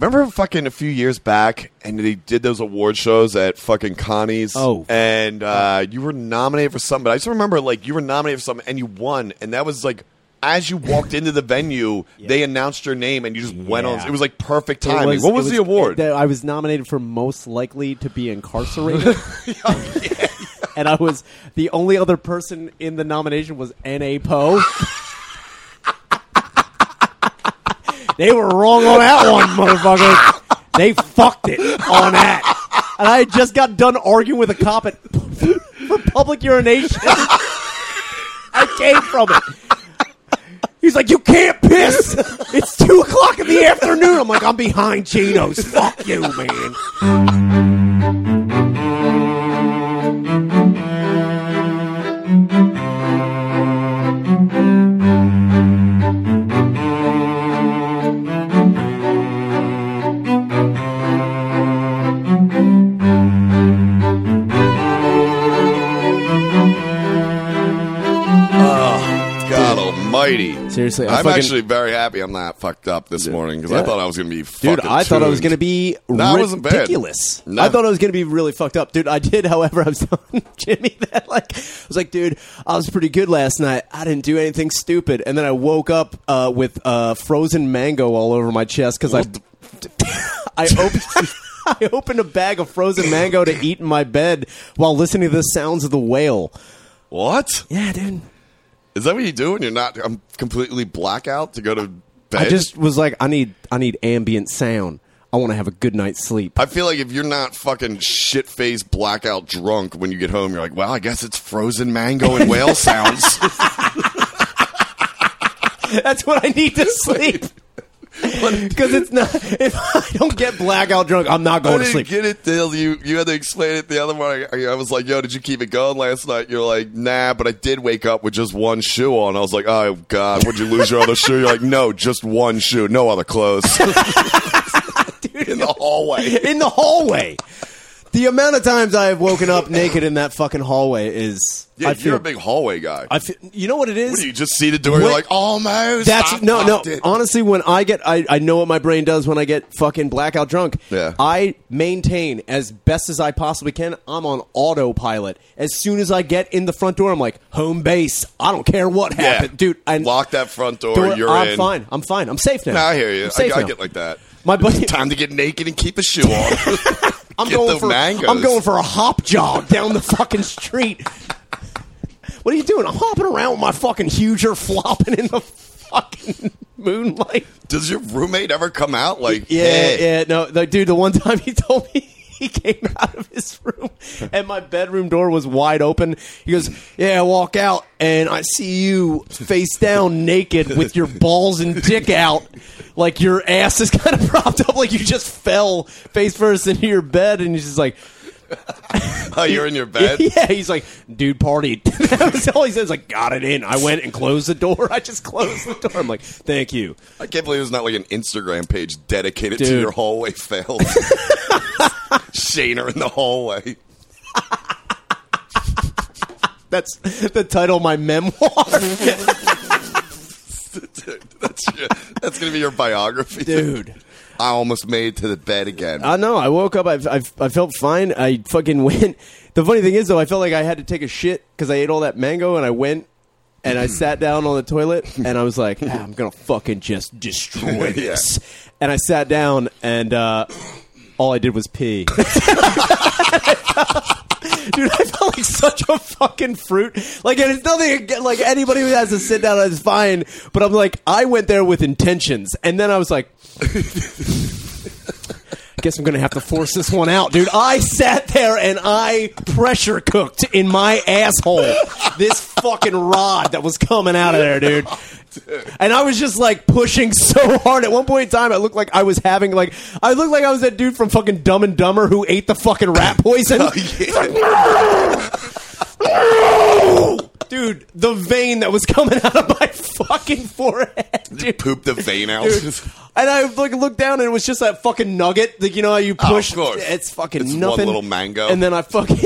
remember fucking a few years back, and they did those award shows at fucking Connie's. Oh. and uh, you were nominated for something. But I just remember like you were nominated for something, and you won, and that was like. As you walked into the venue, they announced your name, and you just went on. Yeah. It was like perfect It timing. what was, the award? that I was nominated for most likely to be incarcerated. and I was the only other person in the nomination was N.A. Poe. They were wrong on that one, motherfucker. They fucked it on that. And I just got done arguing with a cop at, for public urination. I came from it. He's like, you can't piss. It's two o'clock in the afternoon. I'm like, I'm behind chinos. Fuck you, man. Almighty! Seriously, I I'm fucking- actually very happy I'm not fucked up this morning because I Yeah. thought I was going to be. Dude, fucking I thought I was tuned. going to be No, it wasn't bad. ridiculous. No. I thought I was going to be really fucked up. Dude, I did, however, I was telling Jimmy that, like, I was like, dude, I was pretty good last night. I didn't do anything stupid. And then I woke up uh, with uh, frozen mango all over my chest because I, I opened. I opened a bag of frozen mango to eat in my bed while listening to the sounds of the whale. What Yeah, dude. Is that? What you do when you're not? I'm completely blackout to go to bed. I just was like, I need, I need ambient sound. I want to have a good night's sleep. I feel like if you're not fucking shit faced blackout drunk when you get home, you're like, well, I guess it's frozen mango and whale sounds. That's what I need to sleep. Because it's not. If I don't get blackout drunk, I'm not going to sleep. get it till you you had to explain it the other morning. I I was like, "Yo, did you keep it going last night?" You're like, "Nah," but I did wake up with just one shoe on. I was like, "Oh God, would you lose your other shoe?" You're like, "No, just one shoe, no other clothes." Dude, in the hallway. in the hallway. The amount of times I have woken up naked in that fucking hallway is. Yeah, I you're a big hallway guy. I feel, you know what it is? what you just see the door? You're like, oh, almost. That's I no, no. it." Honestly, when I get, I, I know what my brain does when I get fucking blackout drunk. Yeah. I maintain as best as I possibly can. I'm on autopilot. As soon as I get in the front door, I'm like home base. I don't care what Yeah. happened, dude. I Lock that front door. door- you're I'm in. fine. I'm fine. I'm safe now. I hear you. I, I get like that. My buddy- Time to get naked and keep a shoe on. I'm Get going for mangoes. I'm going for a hop jog down the fucking street. What are you doing? I'm hopping around with my fucking huger flopping in the fucking moonlight. Does your roommate ever come out like, Yeah, hey, yeah, no, like, dude. The one time he told me he came out of his room and my bedroom door was wide open. He goes, "Yeah, walk out and I see you face down, naked, with your balls and dick out, like your ass is kind of propped up, like you just fell face first into your bed." And he's just like. Oh, you're in your bed? Yeah, he's like, dude, partied. that was all he says. Like, got it in. I went and closed the door. I just closed the door. I'm like, thank you. I can't believe there's not like an Instagram page dedicated to your hallway fails. Shaner in the hallway. That's the title of my memoir. that's your, that's gonna be your biography, dude. I almost made it to the bed again. I know. I woke up. I, I, I felt fine. I fucking went. The funny thing is, though, I felt like I had to take a shit because I ate all that mango, and I went and I sat down on the toilet, and I was like, "Ah, I'm gonna fucking just destroy this. And I sat down, and uh, all I did was pee. Dude, I felt like such a fucking fruit. Like, and it's nothing against, like anybody who has to sit down is fine. But I'm like, I went there with intentions, and then I was like, I guess I'm gonna have to force this one out, dude. I sat there and I pressure cooked in my asshole this fucking rod that was coming out of there, dude. And I was just like pushing so hard. At one point in time, I looked like I was having like I looked like I was that dude from fucking Dumb and Dumber who ate the fucking rat poison. Oh, dude, the vein that was coming out of my fucking forehead. Dude. Poop the vein out. Dude. And I like looked down and it was just that fucking nugget. Like you know how you Oh, of push? course. It's fucking It's one nothing. little mango. And then I fucking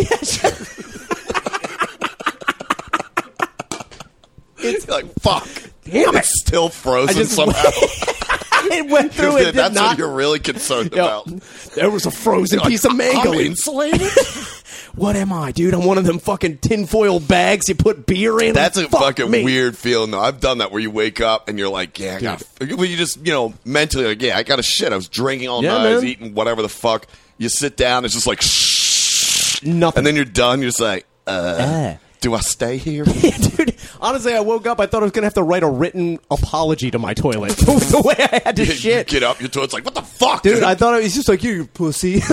It's like fuck. Damn it. It's still frozen just- somehow. it went through it. That's not. what you're really concerned Yo, about. there was a frozen piece of mango. I'm in- insulated. What am I, dude? I'm one of them fucking tinfoil bags you put beer in. That's a Fuck fucking me. weird feeling, though. I've done that where you wake up and you're like, yeah, I got. Well, you just, you know, mentally like, yeah, I got a shit. I was drinking all Yeah, night. I was eating whatever the fuck. You sit down, it's just like, shh, Nothing. and then you're done. You're just like, uh, Ah. do I stay here? Yeah, dude. Honestly, I woke up. I thought I was gonna have to write a written apology to my toilet. the way I had to You shit, Get up, your toilet's like, what the fuck, dude. I thought it was just like you, you pussy.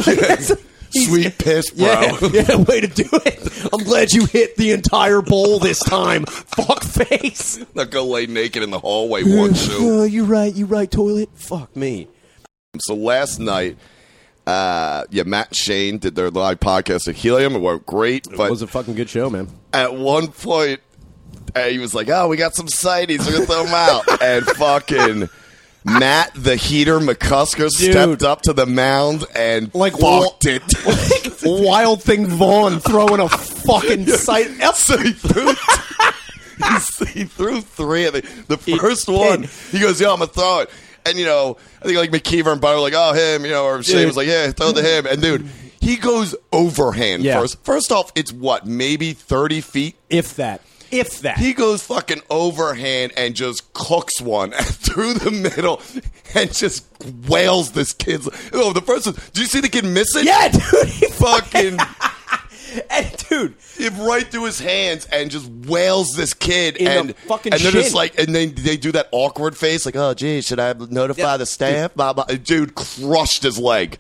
Sweet piss, bro. Yeah, yeah, way to do it. I'm glad you hit the entire bowl this time. Fuck face. Not go lay naked in the hallway one shoe. Oh, you right, you right, toilet. Fuck me. So last night, uh, yeah, Matt and Shane did their live podcast at Helium. It went great, It was a fucking good show, man. at one point, uh, he was like, "Oh, we got some sighties. We're gonna throw them out." and fucking Matt, the heater McCusker, stepped up to the mound and Like fucked wa- it. Wild Thing Vaughn throwing a fucking sight. so he threw. he, he threw three of the the first one. He goes, "Yo, I'm gonna throw it." And you know, I think like McKeever and Butter were like, "Oh, him," you know, or Shane was like, "Yeah, throw to him." And dude, he goes overhand Yeah. first. First off, it's what maybe thirty feet. If that. If that. He goes fucking overhand and just cooks one through the middle and just wails this kid's. Oh, the first one. Did you see the kid miss it? yeah, dude. He Fucking and dude, it right through his hands and just wails this kid In the and fucking and they're just like and then they do that awkward face like oh gee should I notify Yeah. the staff blah, blah. dude crushed his leg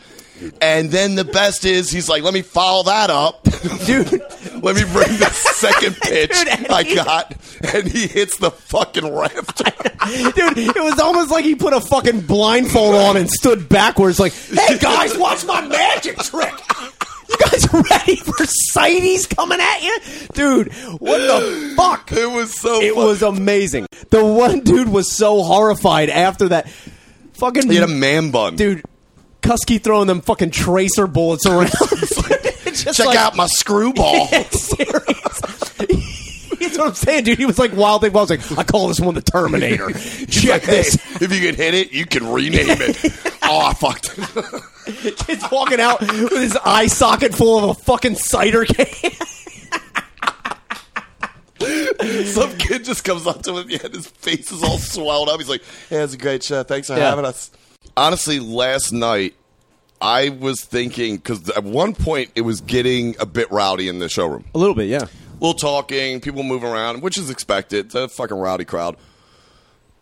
and then the best is he's like let me follow that up dude. Let me bring the second pitch Dude, I he- got and he hits the fucking rafter Dude, it was almost like he put a fucking blindfold on and stood backwards, like, "Hey guys, watch my magic trick." You guys ready for sighties coming at you, dude? What the fuck? it was so It fun. was amazing. The one dude was so horrified after that. Fucking he had a man bun dude. Kusky throwing them fucking tracer bullets around. Check like- out my screwball serious. That's what I'm saying, dude. He was like wild thing. I was like, I call this one the Terminator. Check like, hey, this. if you can hit it you can rename it oh I fucked Kid's walking out with his eye socket full of a fucking cider can. Some kid just comes up to him yeah, and his face is all swelled up. He's like, "Yeah, it's a great show. Thanks for Yeah. having us." Honestly, last night I was thinking because at one point it was getting a bit rowdy in the showroom. A little bit, yeah. A little talking, people moving around, which is expected. It's a fucking rowdy crowd.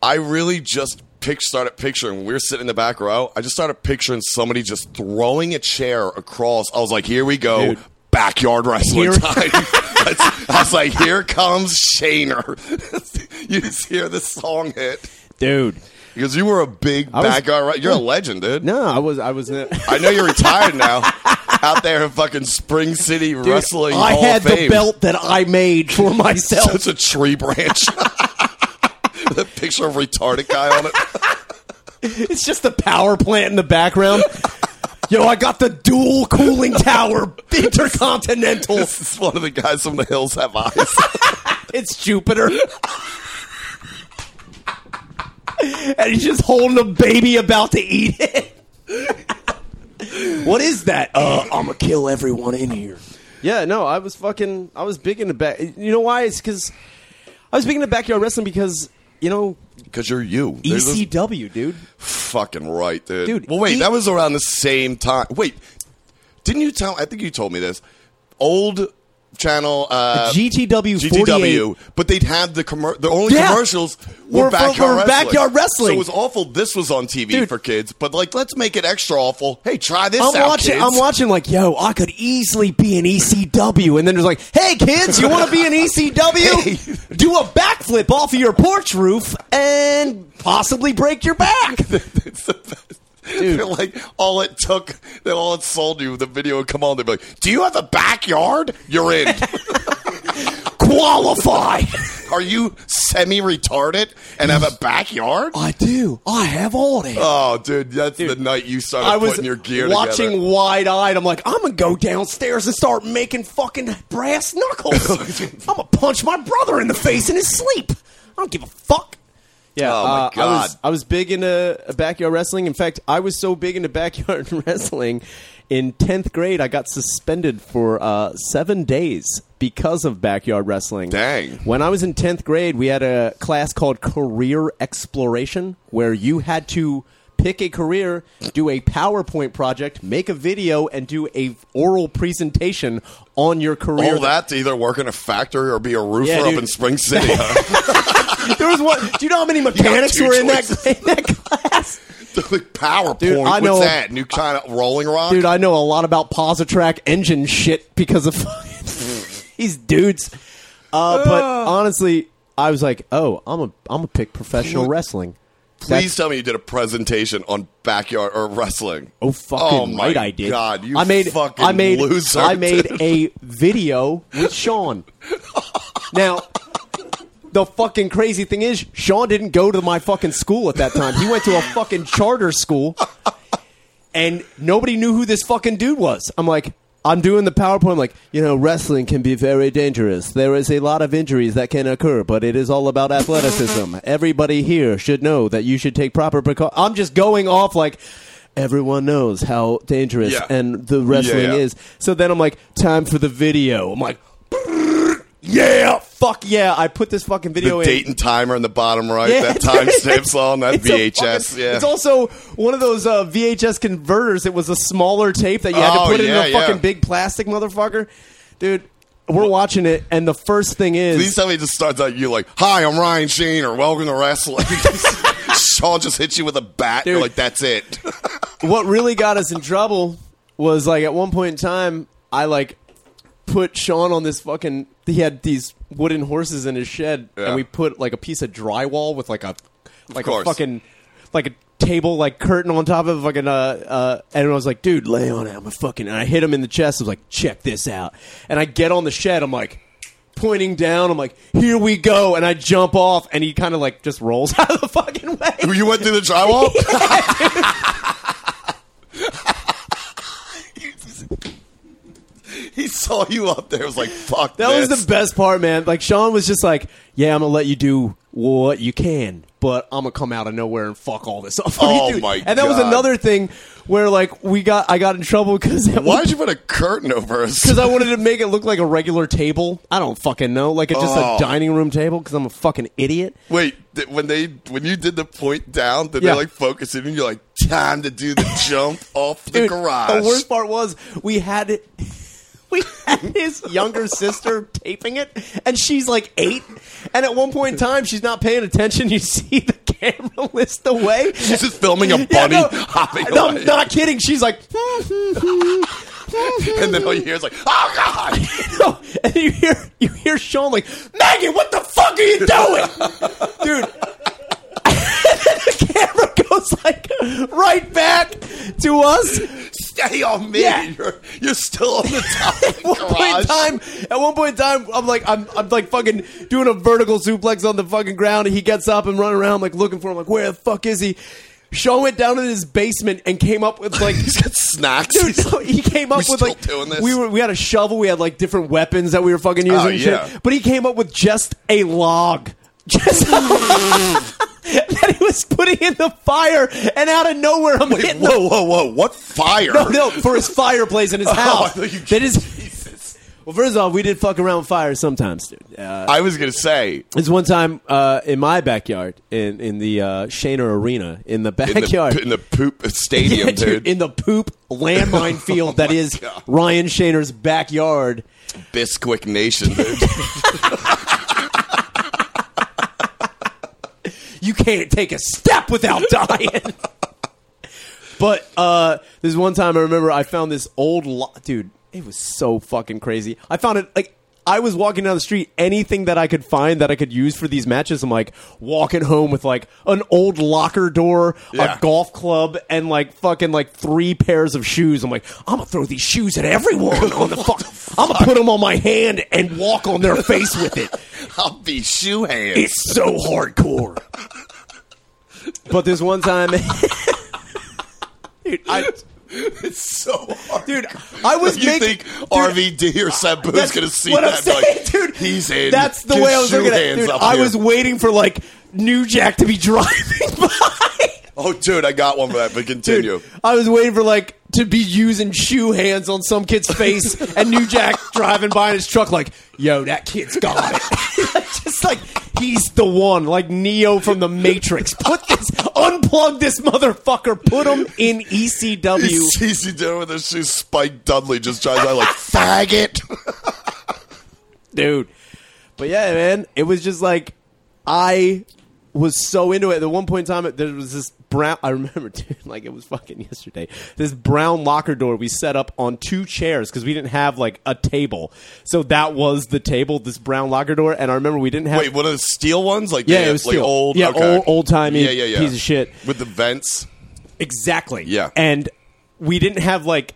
I really just pic- started picturing we were sitting in the back row. I just started picturing somebody just throwing a chair across. I was like, "Here we go." Dude. Backyard wrestling Here- time. I was like, "Here comes Shaner." you just hear the song hit Dude. Because you were a big was- backyard. Right? You're a legend, dude. No, I was I was I know you're retired now, out there in fucking Spring City Wrestling I Hall had the belt that I made for myself. It's a tree branch. the picture of retarded guy on it. It's just the power plant in the background. Yo, I got the dual cooling tower intercontinental. This is one of the guys from the hills have eyes. It's Jupiter. and he's just holding a baby about to eat it. what is that? Uh, I'm gonna kill everyone in here. Yeah, no, I was fucking. I was big into back. You know why? It's because I was big into backyard wrestling because you know Because you're you. There's this- ECW, dude. fucking right, dude. Dude, Well, wait, E- that was around the same time. Wait, didn't you tell? I think you told me this. Old channel uh, GTW GTW, but they'd have the commer- the only Yeah. commercials were, Were backyard, were wrestling. backyard wrestling. So it was awful. This was on TV Dude. for kids, but like, let's make it extra awful. Hey, try this I'm out, watching. kids. I'm watching. Like, yo, I could easily be an ECW, and then there's like, hey, kids, you want to be an ECW? Do a backflip off of your porch roof and possibly break your back. They're like all it took, they all it sold you. The video would come on. They'd be like, "Do you have a backyard? You're in. Qualify. Are you semi-retarded and have a backyard?" I do. I have all that. Oh, dude, that's the night you started I was putting your gear watching wide eyed. I'm like, I'm gonna go downstairs and start making fucking brass knuckles. I'm gonna punch my brother in the face in his sleep. I don't give a fuck. Yeah, Oh, my uh, I God. was I was big into backyard wrestling. In fact, I was so big into backyard wrestling. In tenth grade, I got suspended for uh, seven days because of backyard wrestling. Dang. When I was in tenth grade, we had a class called career exploration, where you had to pick a career, do a PowerPoint project, make a video, and do a oral presentation on your career. All that to either work in a factory or be a roofer Yeah, up in Spring City. There was one. Do you know how many mechanics were in that, in that class? Like PowerPoint. Dude, I What's know- that? New kind of rolling rock? Dude, I know a lot about Positrack engine shit because of these dudes. Uh, but honestly, I was like, oh, I'm a I'm gonna pick professional wrestling. Please tell me you did a presentation on backyard or wrestling. Oh fucking Oh, my right, I did. God, you I made fucking I made loser, I made a video with Sean. now, the fucking crazy thing is, Sean didn't go to my fucking school at that time. He went to a fucking charter school, and nobody knew who this fucking dude was. I'm like. I'm doing the PowerPoint. I'm like, you know, wrestling can be very dangerous. There is a lot of injuries that can occur, but it is all about athleticism. Everybody here should know that you should take proper precautions. I'm just going off like everyone knows how dangerous Yeah. and the wrestling Yeah, is. So then I'm like, time for the video. I'm like, yeah, fuck yeah. I put this fucking The video in. date and timer in the bottom right. Yeah. That timestamp song. That VHS. fucking- yeah. It's also one of those uh, VHS converters. It was a smaller tape that you had Oh, to put yeah, in a yeah. fucking big plastic motherfucker. Dude, we're watching it, and the first thing is. Please tell me it just starts out you like, "Hi, I'm Ryan Sheen," or "Welcome to wrestling." Sean just hits you with a bat. You're like, "That's it." what really got us in trouble was like at one point in time, I like put Sean on this fucking. He had these wooden horses in his shed, Yeah. and we put like a piece of drywall with like a like a course. fucking like a table like curtain on top of fucking uh uh and I was like, dude, lay on it. I'm a fucking and I hit him in the chest. I was like, check this out. And I get on the shed. I'm like. Pointing down, I'm like, "Here we go!" And I jump off, and he kind of like just rolls out of the fucking way. you went through the drywall. he saw you up there. Was like, "Fuck That this." was the best part, man. Like Sean was just like, "Yeah, I'm gonna let you do what you can, but I'm gonna come out of nowhere and fuck all this up." Oh, dude." my And that was another thing where like we got, I got in trouble because Why did you put a curtain over us? Because I wanted to make it look like a regular table. I don't fucking know, like it's just Oh. a dining room table. Because I'm a fucking idiot. Wait, th- when they when you did the point down, did Yeah. they like focus in and you're like, time to do the jump off the Dude, garage? The worst part was we had it. We had his younger sister taping it, and she's like eight. And at one point in time, she's not paying attention. You see the camera list away. She's just filming a Yeah, bunny no, hopping no, away. I'm not kidding. She's like, and then all you hear is like, oh god! no. and you hear you hear Sean like, "Maggie, what the fuck are you doing, dude? the camera goes like right back to us. Stay on me. Yeah. You're, you're still on the top At one point in time, at one point in time, I'm like, I'm, I'm like fucking doing a vertical suplex on the fucking ground, and he gets up and running around like looking for him, like where the fuck is he? Sean went down in his basement and came up with like He's got snacks. Dude, no, he came up We with like doing this? we were we had a shovel, we had like different weapons that we were fucking using, Oh, and yeah. shit. But he came up with just a log, just that he was putting in the fire, and out of nowhere, I'm Wait, hitting whoa, whoa, whoa! What fire? no, no, for his fireplace in his Oh, house. thought you- that is. Well, first off, we did fuck around with fire sometimes, dude. Uh, I was gonna say there's one time uh, in my backyard, in in the uh, Shaner Arena, in the in backyard, the, in the poop stadium, Yeah, dude. in the poop landmine field that is God. Ryan Shaner's backyard. Bisquick Nation, dude. You can't take a step without dying. but uh, there's one time I remember I found this old lo- dude. It was so fucking crazy. I found it like I was walking down the street. Anything that I could find that I could use for these matches, I'm like walking home with like an old locker door, Yeah. a golf club, and like fucking like three pairs of shoes. I'm like, I'm gonna throw these shoes at everyone on the fuck. I'm gonna put them on my hand and walk on their face with it. I'll be shoe hands. It's so hardcore. But there's one time, dude, I, It's so hard. dude, I was you making. think dude, RVD or Sabu's that's gonna see what that? I'm saying, like, dude. He's in. That's the Get way I was looking at it. Dude, I here. was waiting for like New Jack to be driving by. Oh, dude, I got one for that. But continue. Dude, I was waiting for like to be using shoe hands on some kid's face, and New Jack driving by in his truck, like, "Yo, that kid's got it." Just like he's the one, like Neo from the Matrix. Put this, unplug this motherfucker. Put him in ECW. He's easy with his shoes. Spike Dudley just drives by like faggot. dude. But yeah, man, it was just like I was so into it. At one point in time, there was this brown. I remember, dude, like it was fucking yesterday. This brown locker door we set up on two chairs because we didn't have like a table. So that was the table. This brown locker door, and I remember we didn't have. Wait, one of the steel ones? Like yeah, the- it was like steel. old, yeah, okay. old old timey yeah, yeah, yeah. piece of shit. with the vents. Exactly. Yeah. And we didn't have like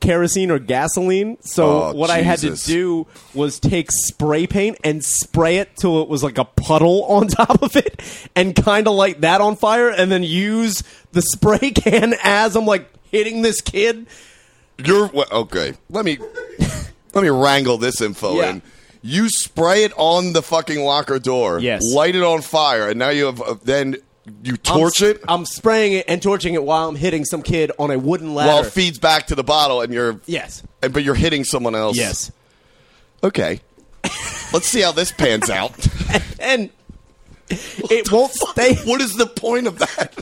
kerosene or gasoline. So Oh, what I had to do was take spray paint and spray it till it was like a puddle on top of it and kind of light that on fire and then use the spray can as I'm like hitting this kid. You're okay. Let me let me wrangle this info Yeah. in. You spray it on the fucking locker door. Yes. Light it on fire, and now you have uh, then you I'm torch it I'm spraying it and torching it while I'm hitting some kid on a wooden ladder. while it feeds back to the bottle, and you're yes. and, but you're hitting someone else. Yes. Okay. Let's see how this pans out. And it won't stay what is the point of that?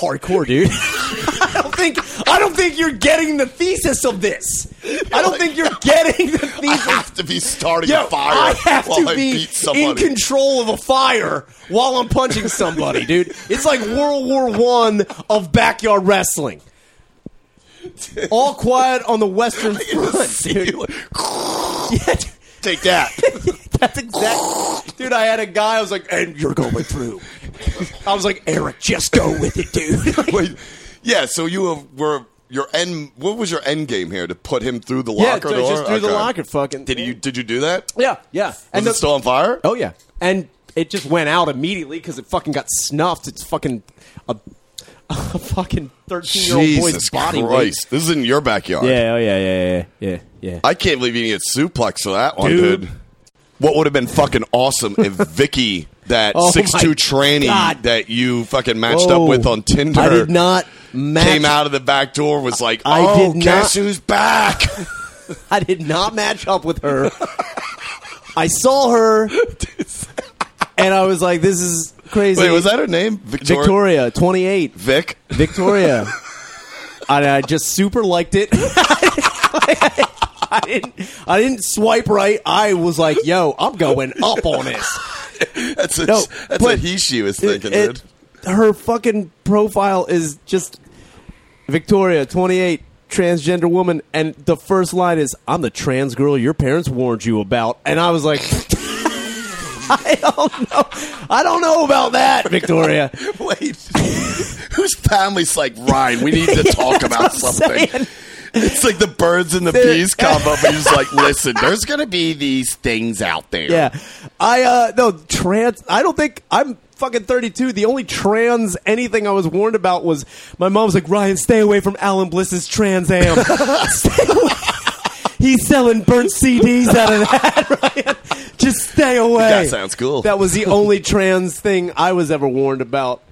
hardcore, dude. I don't think I don't think you're getting the thesis of this. I don't think you're getting the thesis. I have to be starting Yo, a fire I have while to I be in control of a fire while I'm punching somebody, dude. It's like World War One of backyard wrestling. All quiet on the Western Front, dude. Yeah, dude. Take that. That's exact, dude. I had a guy. I was like, "And you're going through." I was like, "Eric, just go with it, dude." Wait, yeah. So you have, were your end. What was your end game here to put him through the yeah, locker so door? just through the Okay. locker, fucking. Did you did you do that? Yeah, yeah. Was And it the- still on fire? Oh yeah, and it just went out immediately because it fucking got snuffed. It's fucking a, a fucking thirteen year old boy's Jesus body weight. Christ! This is in your backyard. Yeah, oh yeah, yeah, yeah, yeah, yeah. I can't believe you didn't get suplex for that one, Dude. dude. What would have been fucking awesome if Vicky, that Oh six my two tranny God. that you fucking matched Whoa. up with oh. on Tinder, I did not match. came out of the back door, was like, I "Oh, did guess not- who's back?" I did not match up with her. I saw her, and I was like, "This is crazy." Wait, was that her name? Victoria. Victoria, twenty eight? Vic. Victoria. and I just super liked it. I didn't. I didn't swipe right. I was like, "Yo, I'm going up on this." That's a, No, that's what he she was thinking, It- dude. her fucking profile is just Victoria, 28, transgender woman, and the first line is, "I'm the trans girl your parents warned you about," and I was like. I don't know. I don't know about that, Victoria. Wait, whose family's like Ryan? We need to talk about That's what I'm something. saying. It's like the birds and the bees combo, but he's like, listen, there's gonna be these things out there. Yeah, I uh no trans. I don't think I'm fucking 32. The only trans anything I was warned about was my mom's like, Ryan, stay away from Alan Bliss's Trans Am. Stay away. He's selling burnt CDs out of that, Ryan. Just stay away. That sounds cool. That was the only trans thing I was ever warned about.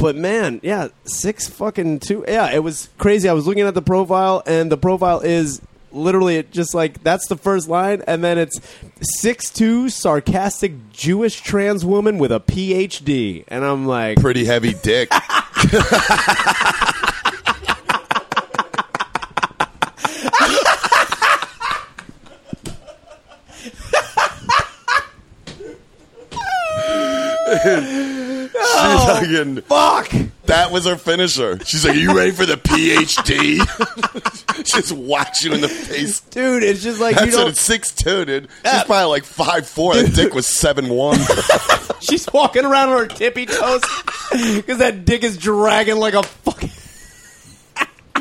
But man, yeah, six fucking two. Yeah, it was crazy. I was looking at the profile, and the profile is literally just like that's the first line, and then it's six two sarcastic Jewish trans woman with a PhD, and I'm like, Pretty heavy dick. Fucking- fuck. that was her finisher. She's like, "Are you ready for the PhD?" Just whacks you in the face. Dude, it's just like you That's know, at six two, dude. She's Yeah. probably like five four. That dick was seven one. she's walking around on her tippy toes because that dick is dragging like a fucking.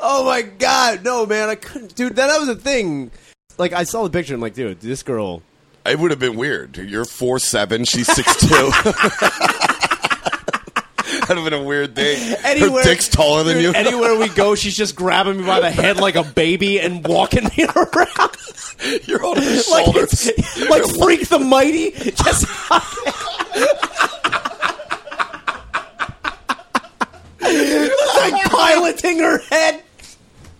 oh my god, no man, I couldn't, dude. That, that was a thing. Like I saw the picture, I'm like, dude, this girl. It would have been weird. You're four seven. She's six two. That'd have been a weird thing. Anywhere, Her dick's taller than you. Anywhere we go, she's just grabbing me by the head like a baby and walking me around You're on her shoulders. it's, like Freak the Mighty. Just like piloting her head.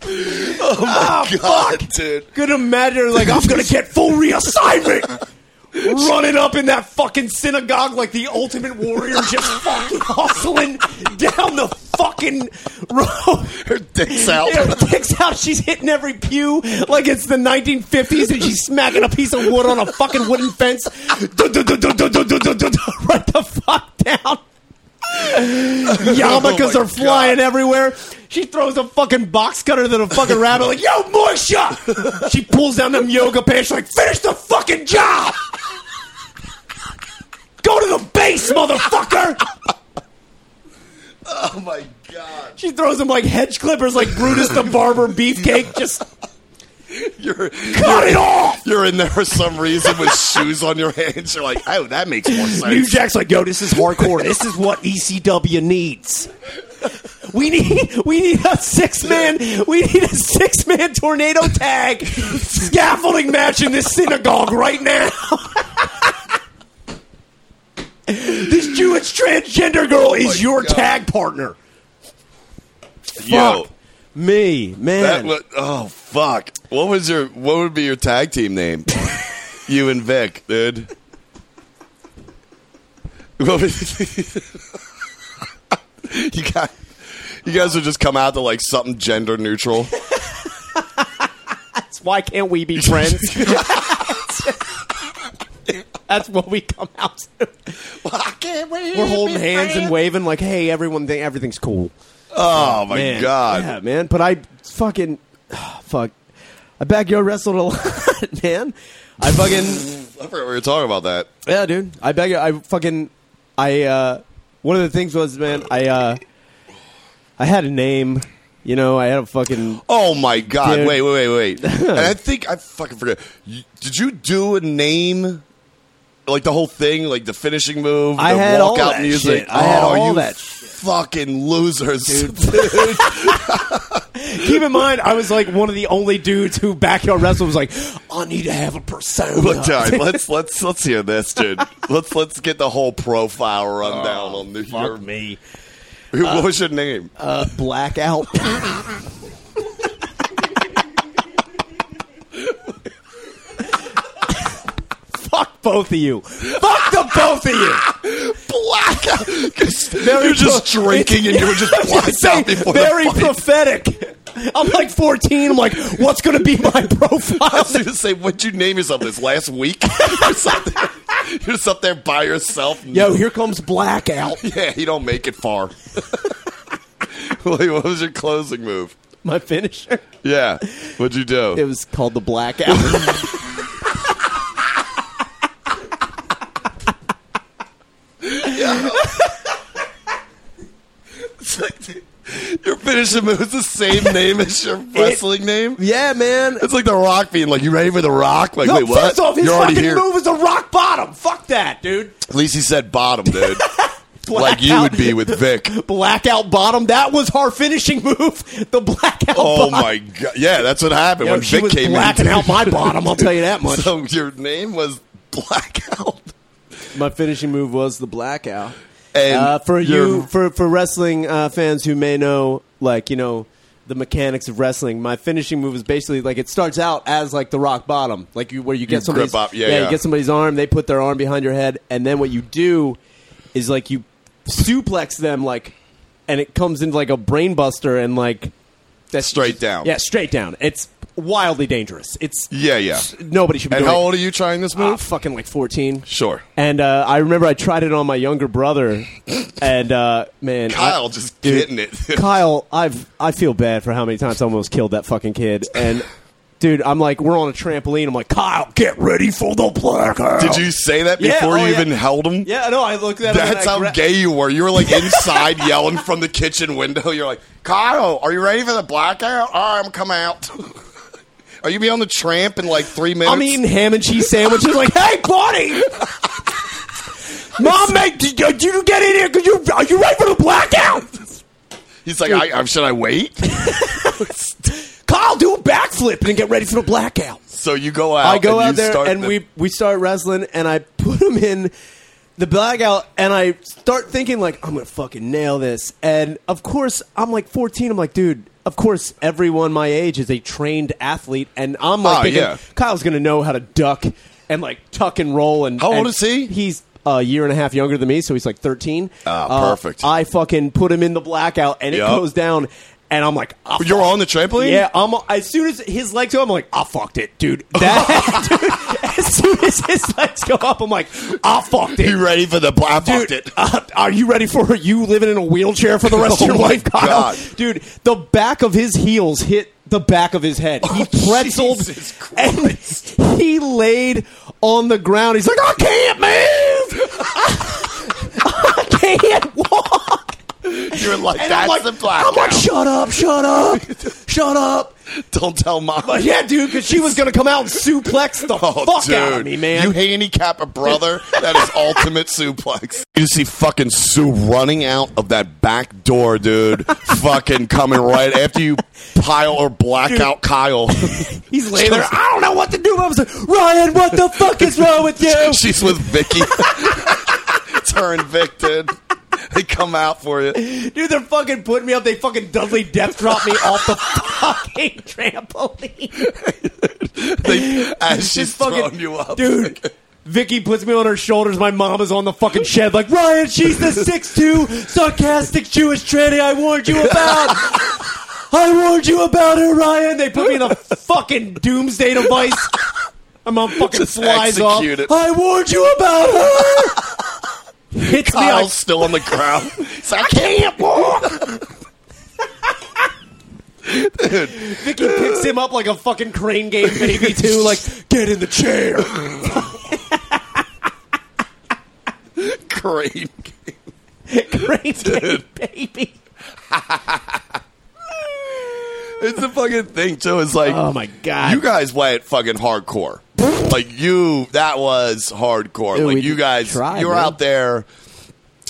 Oh my oh, god, fuck. dude! Gonna matter like I'm gonna get full reassignment. running up in that fucking synagogue like the ultimate warrior, just fucking hustling down the fucking road. Her dick's out. Her dick's out. She's hitting every pew like it's the 1950s and she's smacking a piece of wood on a fucking wooden fence. right the fuck down. Yarmulkes Oh are flying God. everywhere. She throws a fucking box cutter to the fucking rabbit, like, yo, Moisha! She pulls down them yoga pants, like, finish the fucking job! Go to the base, motherfucker! Oh my god. She throws them like hedge clippers, like Brutus the Barber beefcake. Just You're cut it off! you're in there for some reason with shoes on your hands. You're like, oh, that makes more sense. New. Jack's like, yo, this is hardcore. This is what ECW needs. We need we need a six man we need a six man tornado tag scaffolding match in this synagogue right now. this Jewish transgender girl oh is your God. tag partner. Yo, Fuck me, that man. oh fuck. What was your what would be your tag team name? you and Vic, dude. You got you guys would just come out to like something gender neutral. Why can't we be friends? That's what we come out to. We're holding hands and waving like, "Hey, everyone, everything's cool." Oh my Man. god. yeah, man. But I fucking fuck. I backyard wrestled a lot, man. I fucking I forgot we were talking about that. yeah, dude. I back. I fucking. I uh, one of the things was, man. I uh, I had a name. You know, I had a fucking. Oh my god! Dude. Wait, wait, wait, wait! and I think I fucking forget. Did you do a name, like the whole thing, like the finishing move, I the had all walkout that music? shit. I had oh, all you that Fucking losers, dude. Keep in mind, I was like one of the only dudes who backyard wrestled was like, I need to have a persona. Look, all right, let's let's let's hear this, dude. Let's let's get the whole profile rundown on the. Your, Fuck me. what was your name? Uh, blackout. Fuck both of you. Fuck the both of you. You're just pro- drinking and you were just blacked out before Very the fight. prophetic. I'm like 14. I'm like, what's going to be my profile? I was going to say, what'd you name yourself this last week? you're, just up there, you're just up there by yourself. Yo, here comes blackout. Yeah, you don't make it far. Wait, what was your closing move? My finisher. Yeah, what'd you do? It was called the blackout. Your finishing move is the same name as your wrestling name. yeah, man. It's like the Rock being like, "You ready for the Rock?" Like, No, wait, what? first off, his You're already fucking here. move is a rock bottom. Fuck that, dude. At least he said bottom, dude. like you would be with Vic. Blackout bottom. That was our finishing move. The blackout. Oh bottom. my god! Yeah, that's what happened Yo, when she Vic was came blacking in. out my bottom. I'll tell you that much. So your name was Blackout. My finishing move was the blackout. And Uh, for your- you, for for wrestling uh, fans who may know, like you know, the mechanics of wrestling, my finishing move is basically like it starts out as like the rock bottom, like you, where you get You somebody's up. Yeah, yeah. you get somebody's arm, they put their arm behind your head, and then what you do is like you suplex them, like, and it comes into like a brainbuster and like that's Straight down. Yeah, straight down. It's wildly dangerous. It's Yeah, yeah. nobody should be. And doing how old are you trying this Ah, move? fucking like fourteen. Sure. And uh, I remember I tried it on my younger brother, and uh, man, Kyle I- just dude, getting it. Kyle, I've I feel bad for how many times I almost killed that fucking kid. And dude, I'm like, we're on a trampoline. I'm like, Kyle, get ready for the blackout. Did you say that Yeah, before oh, you yeah. even held him? Yeah, no, I looked at him. That's how gra- gay you were. You were like inside yelling from the kitchen window. You're like, Kyle, are you ready for the blackout? All right, I'm coming out. are you be on the tramp in like three minutes? I'm eating ham and cheese sandwiches. like, hey, buddy, Mom, mate, did you, did you get in here? Cause you are you ready for the blackout? He's like, I, I, should I wait? Kyle, do a backflip and get ready for the blackout. so you go out. I go out you there start and the- we we start wrestling, and I put him in the blackout, and I start thinking like I'm gonna fucking nail this. And of course, I'm like 14. I'm like, dude. Of course, everyone my age is a trained athlete, and I'm like, Oh, thinking, yeah. Kyle's gonna know how to duck and like tuck and roll. And How old and is he? He's a year and a half younger than me, so he's like 13. Ah, Uh, perfect. I fucking put him in the blackout, and it Yup. goes down. And I'm like, I You're on the trampoline? yeah, I'm, as soon as his legs go up, I'm like, ah, I fucked it, dude. That, dude, as soon as his legs go up, I'm like, ah, I fucked it. You ready for the black? Dude, it. uh, are you ready for you living in a wheelchair for the rest oh of Oh your life, Kyle? God. Dude, the back of his heels hit the back of his head. He oh, pretzeled Oh, Jesus and he laid on the ground. He's like, I can't move. I can't walk. You're like, And that's I'm like, the blackout. I'm like, shut up, shut up, shut up. Don't tell mom. But yeah, dude, because she was gonna come out and suplex the Oh, fuck dude. out of me, man. You handicap a brother. that is ultimate suplex. You just see fucking Sue running out of that back door, dude. fucking coming right after you pile or black Dude. out Kyle. He's laying there. I don't know what to do. I was like, Ryan, what the fuck is wrong with you? She's with Vicky. it's her and Vic, dude. They come out for you. Dude, they're fucking putting me up. They fucking Dudley Death dropped me off the fucking trampoline. They, as she's fucking- throwing you up. dude. Vicky puts me on her shoulders. My mom is on the fucking shed, like Ryan. She's the six-two sarcastic Jewish tranny I warned you about. I warned you about her, Ryan. They put me in a fucking doomsday device. My mom fucking Just flies off. it. I warned you about her. Hits me. Kyle's Like, still on the ground. He's like, I can't walk. Vicky picks him up like a fucking crane game baby too. Like, get in the chair. Great. crane game baby. It's a fucking thing too. It's like, Oh my god. you guys went fucking hardcore. Like you, that was hardcore. Dude, like you guys, tried, you're man. out there.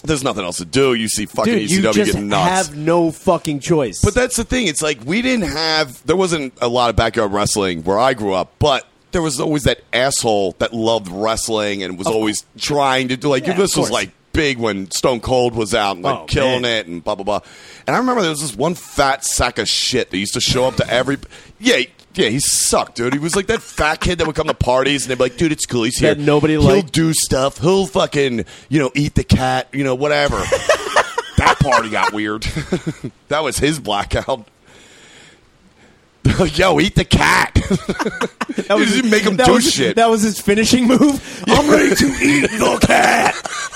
There's nothing else to do. You see fucking Dude, you ECW just getting nuts. have no fucking choice. But that's the thing. It's like we didn't have. There wasn't a lot of backyard wrestling where I grew up, but there was always that asshole that loved wrestling and was always trying to do like Yeah, this was like big when Stone Cold was out and like Oh, killing man. it and blah blah blah. And I remember there was this one fat sack of shit that used to show up to every. Yeah. Yeah, he sucked, dude. He was like that fat kid that would come to parties and they'd be like, "Dude, it's cool. He's here. That nobody He'll liked. do stuff. He'll fucking, you know, eat the cat. You know, whatever." that party got weird. that was his blackout. Yo, eat the cat. that was make him that do was, shit. That was his finishing move. I'm ready to eat the cat.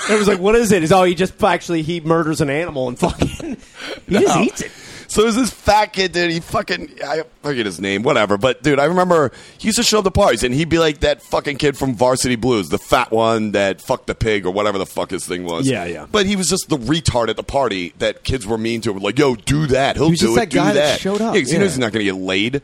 It was like, what is it? Is oh, he just actually he murders an animal and fucking he just eats it. So there's this fat kid, dude. He fucking I forget his name, whatever. But dude, I remember he used to show up to parties, and he'd be like that fucking kid from Varsity Blues, the fat one that fucked the pig or whatever the fuck his thing was. Yeah, yeah. But he was just the retard at the party that kids were mean to. Like, yo, do that. He'll He do it. that do guy that that. showed up. Yeah, 'cause he Yeah. knows he's not going to get laid.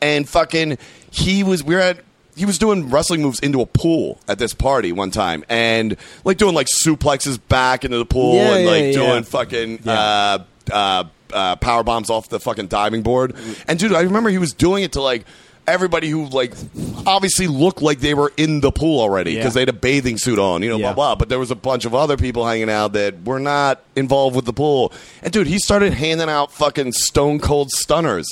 And fucking, he was. We were at. He was doing wrestling moves into a pool at this party one time, and like doing like suplexes back into the pool, Yeah, and like yeah. doing fucking uh, uh, uh, power bombs off the fucking diving board. And dude, I remember he was doing it to like everybody who like obviously looked like they were in the pool already because Yeah. they had a bathing suit on, you know, Yeah. blah blah. But there was a bunch of other people hanging out that were not involved with the pool. And dude, he started handing out fucking stone cold stunners,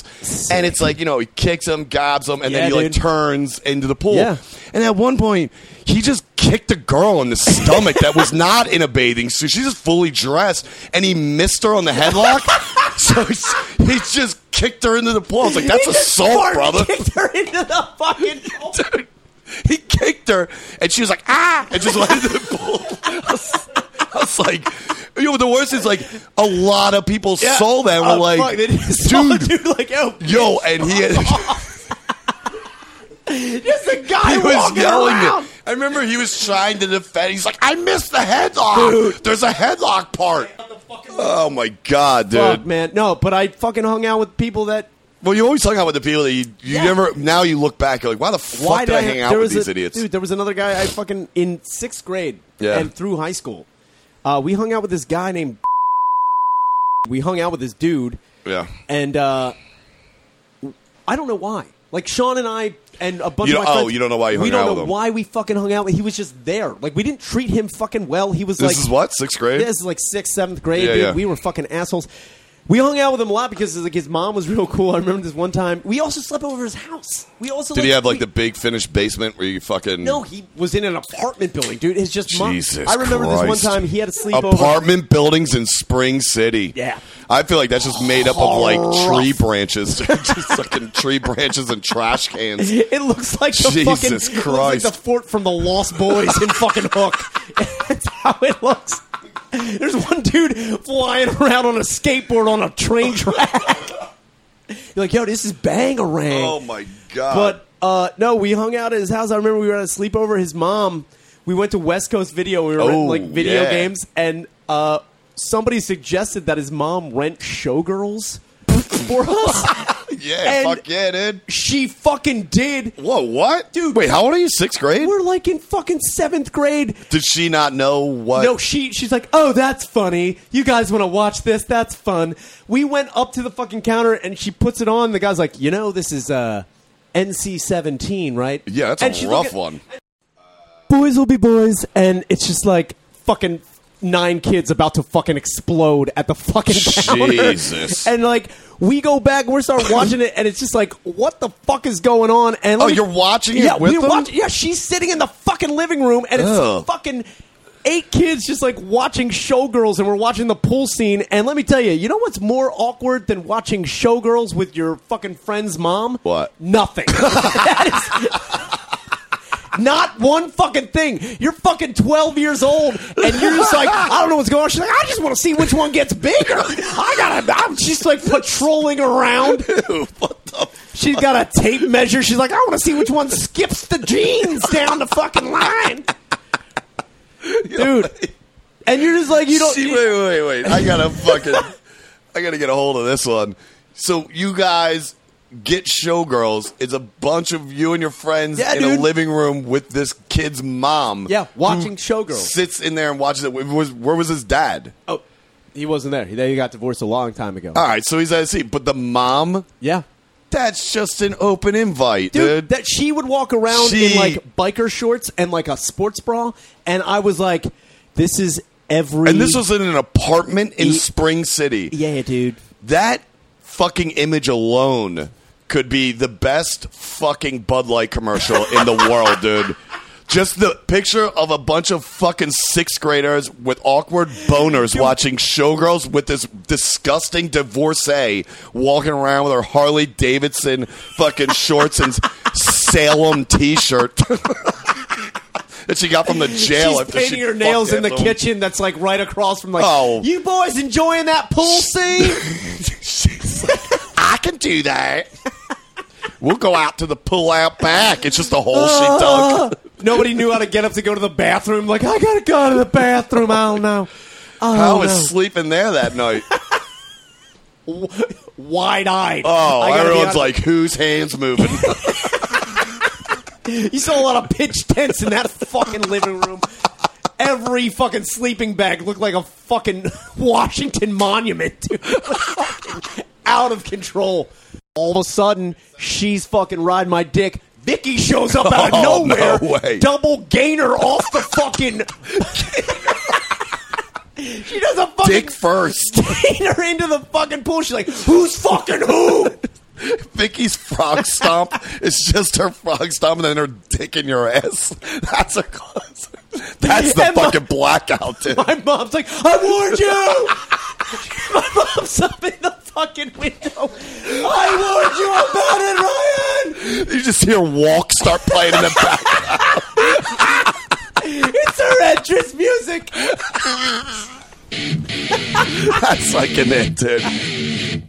and it's like you know he kicks them, gobs them, and Yeah, then he like dude. turns into the pool. Yeah. And at one point, he just kicked a girl in the stomach that was not in a bathing suit. She's just fully dressed, and he missed her on the headlock. so he's, he just kicked her into the pool. I was like, "That's He assault, brother." Kicked her into the fucking. pool. Dude, he kicked her, and she was like, "Ah!" and just went into the pool. I was, I was like, you know, the worst is like a lot of people saw that and were Oh, like, fuck, they just saw "Dude." dude, like, yo, Yo, and he had, just a guy he was yelling around. it. I remember he was trying to defend. He's like, I missed the headlock. Dude. There's a headlock part. Oh my god, dude. Fuck, man, no, but I fucking hung out with people that. Well, you always hung out with the people that you, you Yeah. never. Now you look back, you're like, why the fuck Why did I hang out there with was these a, idiots? Dude, there was another guy I fucking in sixth grade. Yeah. and through high school. Uh, we hung out with this guy named. We hung out with this dude, Yeah. and uh, I don't know why. Like Sean and I and a bunch You of my don't- oh, friends. you don't know why you We hung don't out know with him. why we fucking hung out. with He was just there. Like we didn't treat him fucking well. He was like This like is what sixth grade. this is like sixth, seventh grade. Yeah, dude. yeah. We were fucking assholes. We hung out with him a lot because like his mom was real cool. I remember this one time. We also slept over his house. We also Did he have like we- the big finished basement where you fucking No, he was in an apartment building, dude. It's just mom. Jesus I remember this one time he had a sleepover. apartment buildings in Spring City? Yeah. I feel like that's just made up of like oh. tree branches, just fucking tree branches and trash cans. It looks like the Jesus fucking it looks like the fort from the Lost Boys in fucking Hook. That's how it looks. There's one dude flying around on a skateboard on a train track. You're like, yo, this is bangarang. Oh my god! But uh, no, we hung out at his house. I remember we were at a sleepover. His mom. We went to West Coast Video. We were renting Oh, like video yeah. games, and uh, somebody suggested that his mom rent showgirls for us. yeah, and- fuck yeah, dude. she fucking did. Whoa, what, Dude. Wait, how old are you? Sixth grade? We're like in fucking seventh grade. Did she not know what? No, she she's like, oh, that's funny. You guys want to watch this? That's fun. We went up to the fucking counter and she puts it on. The guy's like, you know, this is uh, NC seventeen, right? yeah, that's And a rough looking- one. Boys will be boys, and it's just like fucking nine kids about to fucking explode at the fucking counter. Jesus. And like we go back we start watching it, and it's just like, what the fuck is going on? And Oh, me- you're watching it yeah, with them? watching. Yeah, she's sitting in the fucking living room, and it's Ugh. fucking eight kids just like watching showgirls, and we're watching the pool scene. And let me tell you, you know what's more awkward than watching showgirls with your fucking friend's mom? What? Nothing. Not one fucking thing. You're fucking 12 years old, and you're just like, I don't know what's going on. She's like, I just want to see which one gets bigger. I gotta. I'm, she's like patrolling around. what the? She's got a tape measure. She's like, I want to see which one skips the jeans down the fucking line, dude. And you're just like, you don't. See, wait, wait, wait. I gotta fucking. I gotta get a hold of this one. So you guys get showgirls. It's a bunch of you and your friends Yeah, in dude. a living room with this kid's mom. Yeah, watching who showgirls. Sits in there and watches it. Was where was his dad? Oh, he wasn't there. He got divorced a long time ago. All right, so he's at a seat, but the mom. yeah. That's just an open invite, dude. dude, that she would walk around She- in like biker shorts and like a sports bra, and I was like, "This is every." and this was in an apartment in Spring City. yeah, dude. That fucking image alone could be the best fucking Bud Light commercial in the world, dude. Just the picture of a bunch of fucking sixth graders with awkward boners watching showgirls with this disgusting divorcee walking around with her Harley Davidson fucking shorts and Salem t shirt that she got from the jail She's after painting she her nails in the him. kitchen. That's like right across from like. Oh. you boys enjoying that pool scene? I can do that. We'll go out to the pool out back. It's just a hole she dug. Nobody knew how to get up to go to the bathroom. Like I gotta go to the bathroom. I don't know. I I don't was know. sleeping there that night. wide eyed. Oh, everyone's like, whose hands moving? You saw a lot of pitch tents in that fucking living room. Every fucking sleeping bag looked like a fucking Washington monument, dude. Out of control. All of a sudden, she's fucking riding my dick. Vicky shows up out of Oh, no nowhere. way. Double gainer off the fucking. she does a fucking Dick first. gainer into the fucking pool. She's like, "Who's fucking who?" Vicky's frog stomp is just her frog stomp and then her dick in your ass. That's a. That's the And my- fucking blackout, dude. My mom's like, I warned you! My mom's up in the fucking window. I warned you about it, Ryan! You just hear walk start playing in the back. It's her entrance music! That's like an it, dude.